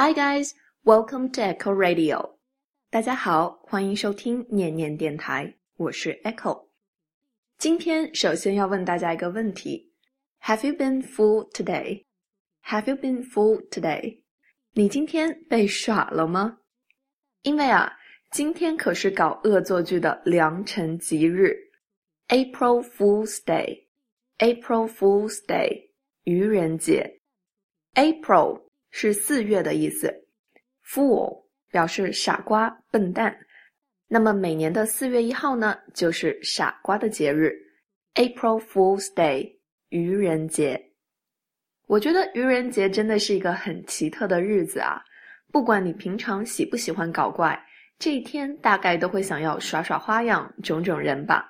Hi guys, welcome to Echo Radio. 大家好，欢迎收听念念电台，我是 Echo。今天首先要问大家一个问题：Have you been fooled today? Have you been fooled today? 你今天被耍了吗？因为啊，今天可是搞恶作剧的良辰吉日，April Fool's Day。April Fool's Day，愚人节。April。 是四月的意思，fool 表示傻瓜、笨蛋。那么每年的四月一号呢，就是傻瓜的节日，April Fool's Day，愚人节。我觉得愚人节真的是一个很奇特的日子啊！不管你平常喜不喜欢搞怪，这一天大概都会想要耍耍花样、整整人吧。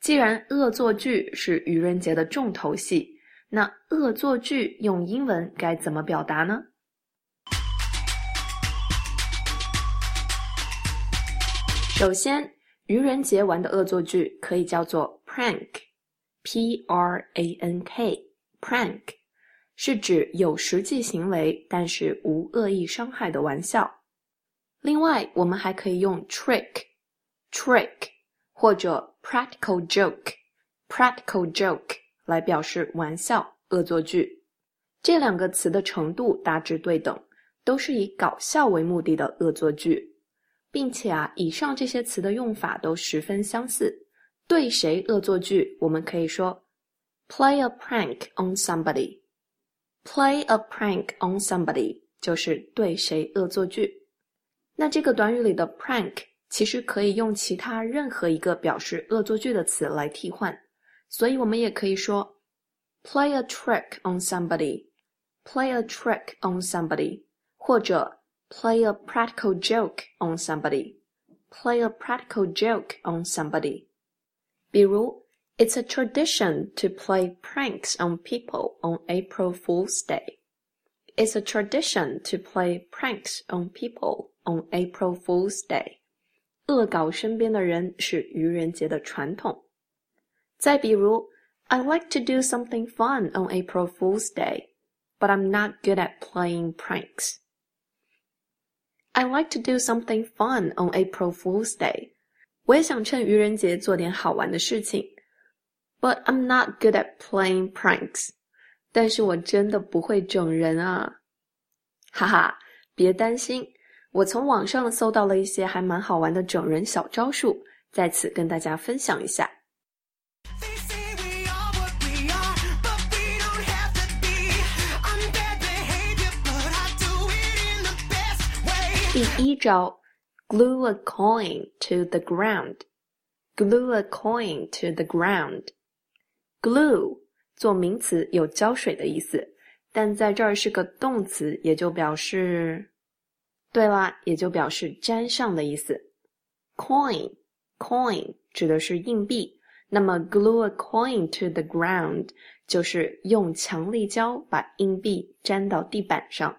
既然恶作剧是愚人节的重头戏。那恶作剧用英文该怎么表达呢？首先，愚人节玩的恶作剧可以叫做 prank，p r a n k，prank 是指有实际行为但是无恶意伤害的玩笑。另外，我们还可以用 trick，trick 或者 practical joke，practical joke。来表示玩笑、恶作剧，这两个词的程度大致对等，都是以搞笑为目的的恶作剧，并且啊，以上这些词的用法都十分相似。对谁恶作剧，我们可以说 play a prank on somebody。play a prank on somebody 就是对谁恶作剧。那这个短语里的 prank 其实可以用其他任何一个表示恶作剧的词来替换。所以我们也可以说，play a trick on somebody，play a trick on somebody，或者 play a practical joke on somebody，play a practical joke on somebody。比如，It's a tradition to play pranks on people on April Fool's Day. It's a tradition to play pranks on people on April Fool's Day. 恶搞身边的人是愚人节的传统。 再比如，I like to do something fun on April Fool's Day, but I'm not good at playing pranks. I like to do something fun on April Fool's Day. 我也想趁愚人节做点好玩的事情，but I'm not good at playing pranks. 但是我真的不会整人啊！哈哈，别担心，我从网上搜到了一些还蛮好玩的整人小招数，在此跟大家分享一下。 第一招，glue a coin to the ground。glue a coin to the ground。glue 做名词有胶水的意思，但在这儿是个动词，也就表示，对啦，也就表示粘上的意思。coin coin 指的是硬币，那么 glue a coin to the ground 就是用强力胶把硬币粘到地板上。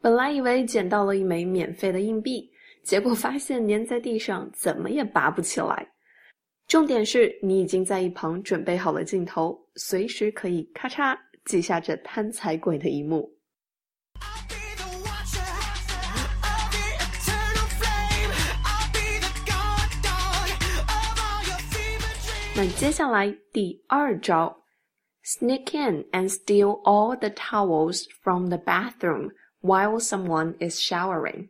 本来以为捡到了一枚免费的硬币，结果发现粘在地上，怎么也拔不起来。重点是你已经在一旁准备好了镜头，随时可以咔嚓记下这贪财鬼的一幕。那接下来第二招，sneak in and steal all the towels from the bathroom。While someone is showering.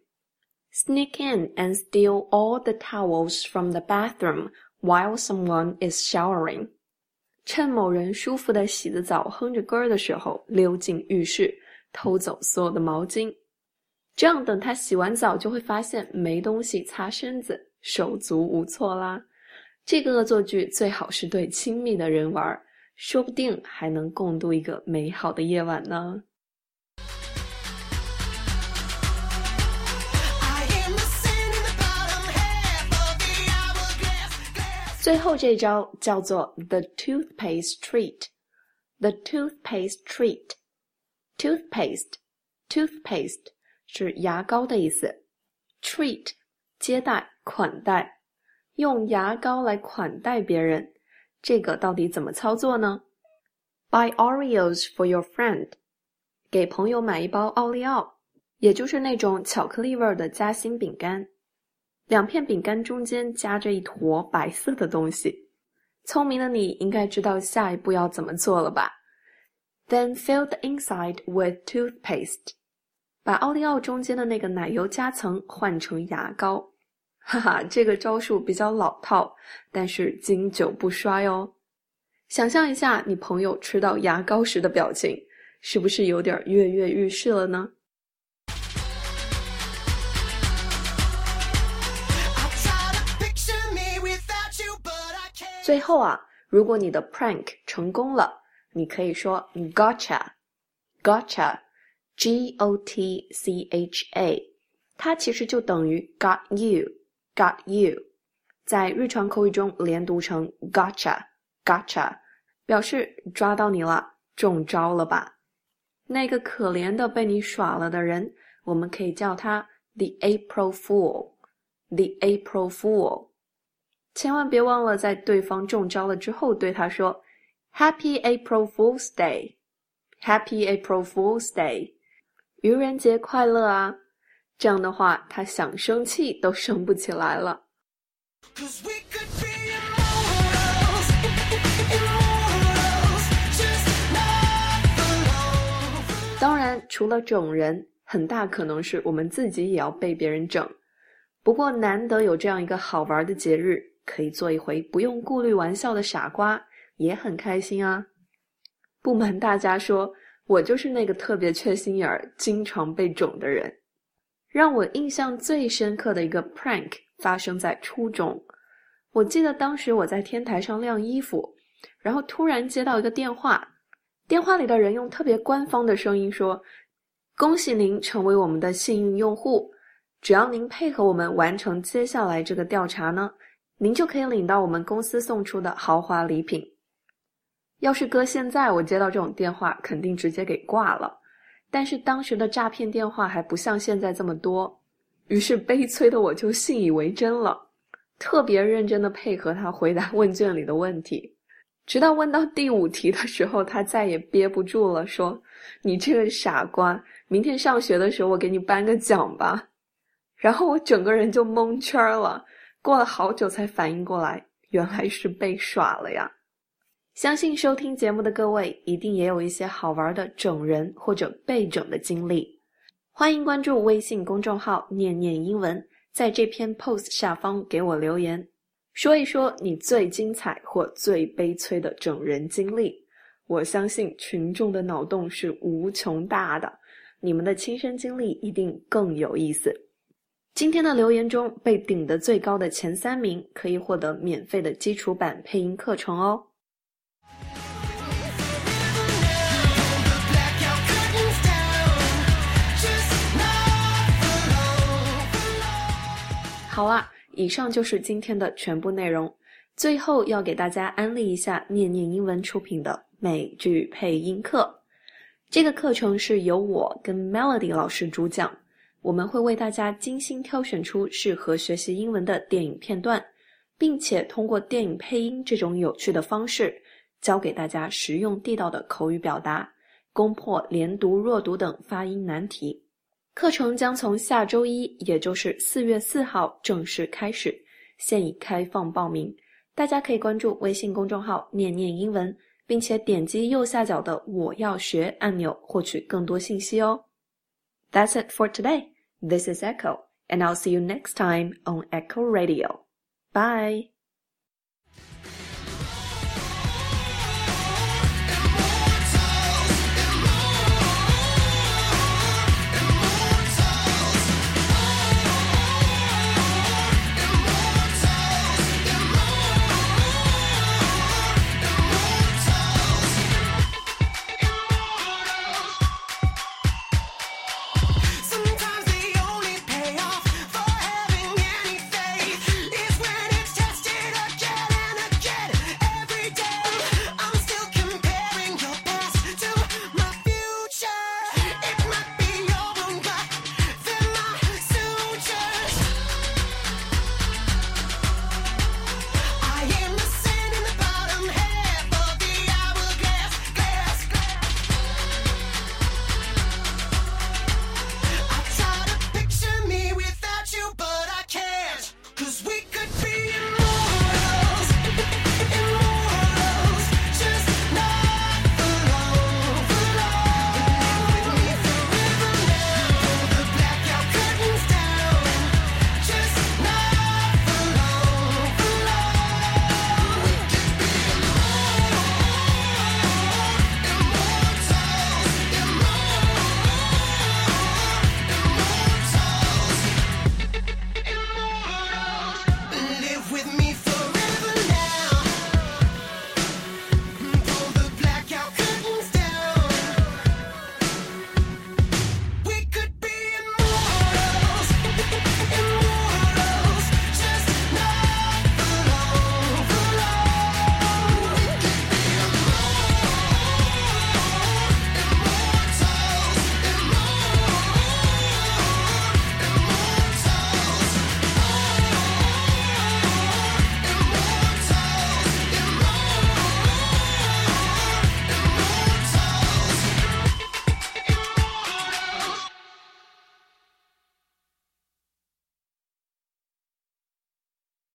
Sneak in and steal all the towels from the bathroom while someone is showering. 趁某人舒服的洗着澡、哼着歌儿的时候，溜进浴室偷走所有的毛巾。这样等他洗完澡，就会发现没东西擦身子，手足无措啦。这个恶作剧最好是对亲密的人玩，说不定还能共度一个美好的夜晚呢。最后这招叫做 the toothpaste treat。the toothpaste treat。toothpaste toothpaste 是牙膏的意思。treat 接待款待，用牙膏来款待别人，这个到底怎么操作呢？Buy Oreos for your friend。给朋友买一包奥利奥。也就是那种巧克力味的夹心饼干。两片饼干中间夹着一坨白色的东西。聪明的你应该知道下一步要怎么做了吧？Then fill the inside with toothpaste。把奥利奥中间的那个奶油夹层换成牙膏。哈哈，这个招数比较老套，但是经久不衰哦。想象一下你朋友吃到牙膏时的表情，是不是有点跃跃欲试了呢？最后啊，如果你的 prank 成功了，你可以说 gotcha，gotcha，g o t c h a，它其实就等于 got you，got you，在日常口语中连读成 gotcha，gotcha，表示抓到你了，中招了吧？那个可怜的被你耍了的人，我们可以叫他 the April Fool，the April Fool。千万别忘了，在对方中招了之后，对他说 “Happy April Fool's Day”，“Happy April Fool's Day”，愚人节快乐啊！这样的话，他想生气都生不起来了。当然，除了整人，很大可能是我们自己也要被别人整。不过，难得有这样一个好玩的节日。可以做一回不用顾虑玩笑的傻瓜，也很开心啊！不瞒大家说，我就是那个特别缺心眼儿、经常被整的人。让我印象最深刻的一个 prank 发生在初中。我记得当时我在天台上晾衣服，然后突然接到一个电话，电话里的人用特别官方的声音说：“恭喜您成为我们的幸运用户，只要您配合我们完成接下来这个调查呢。”您就可以领到我们公司送出的豪华礼品。要是搁现在，我接到这种电话，肯定直接给挂了。但是当时的诈骗电话还不像现在这么多，于是悲催的我就信以为真了，特别认真的配合他回答问卷里的问题。直到问到第五题的时候，他再也憋不住了，说：“你这个傻瓜，明天上学的时候我给你颁个奖吧。”然后我整个人就蒙圈了。过了好久才反应过来，原来是被耍了呀！相信收听节目的各位一定也有一些好玩的整人或者被整的经历。欢迎关注微信公众号“念念英文”，在这篇 post 下方给我留言，说一说你最精彩或最悲催的整人经历。我相信群众的脑洞是无穷大的，你们的亲身经历一定更有意思。今天的留言中被顶的最高的前三名可以获得免费的基础版配音课程哦。好啦，以上就是今天的全部内容。最后要给大家安利一下念念英文出品的美剧配音课，这个课程是由我跟 Melody 老师主讲。我们会为大家精心挑选出适合学习英文的电影片段，并且通过电影配音这种有趣的方式，教给大家实用地道的口语表达，攻破连读、弱读等发音难题。课程将从下周一，也就是四月四号正式开始，现已开放报名。大家可以关注微信公众号“念念英文”，并且点击右下角的“我要学”按钮，获取更多信息哦。That's it for today. This is Echo, and I'll see you next time on Echo Radio. Bye.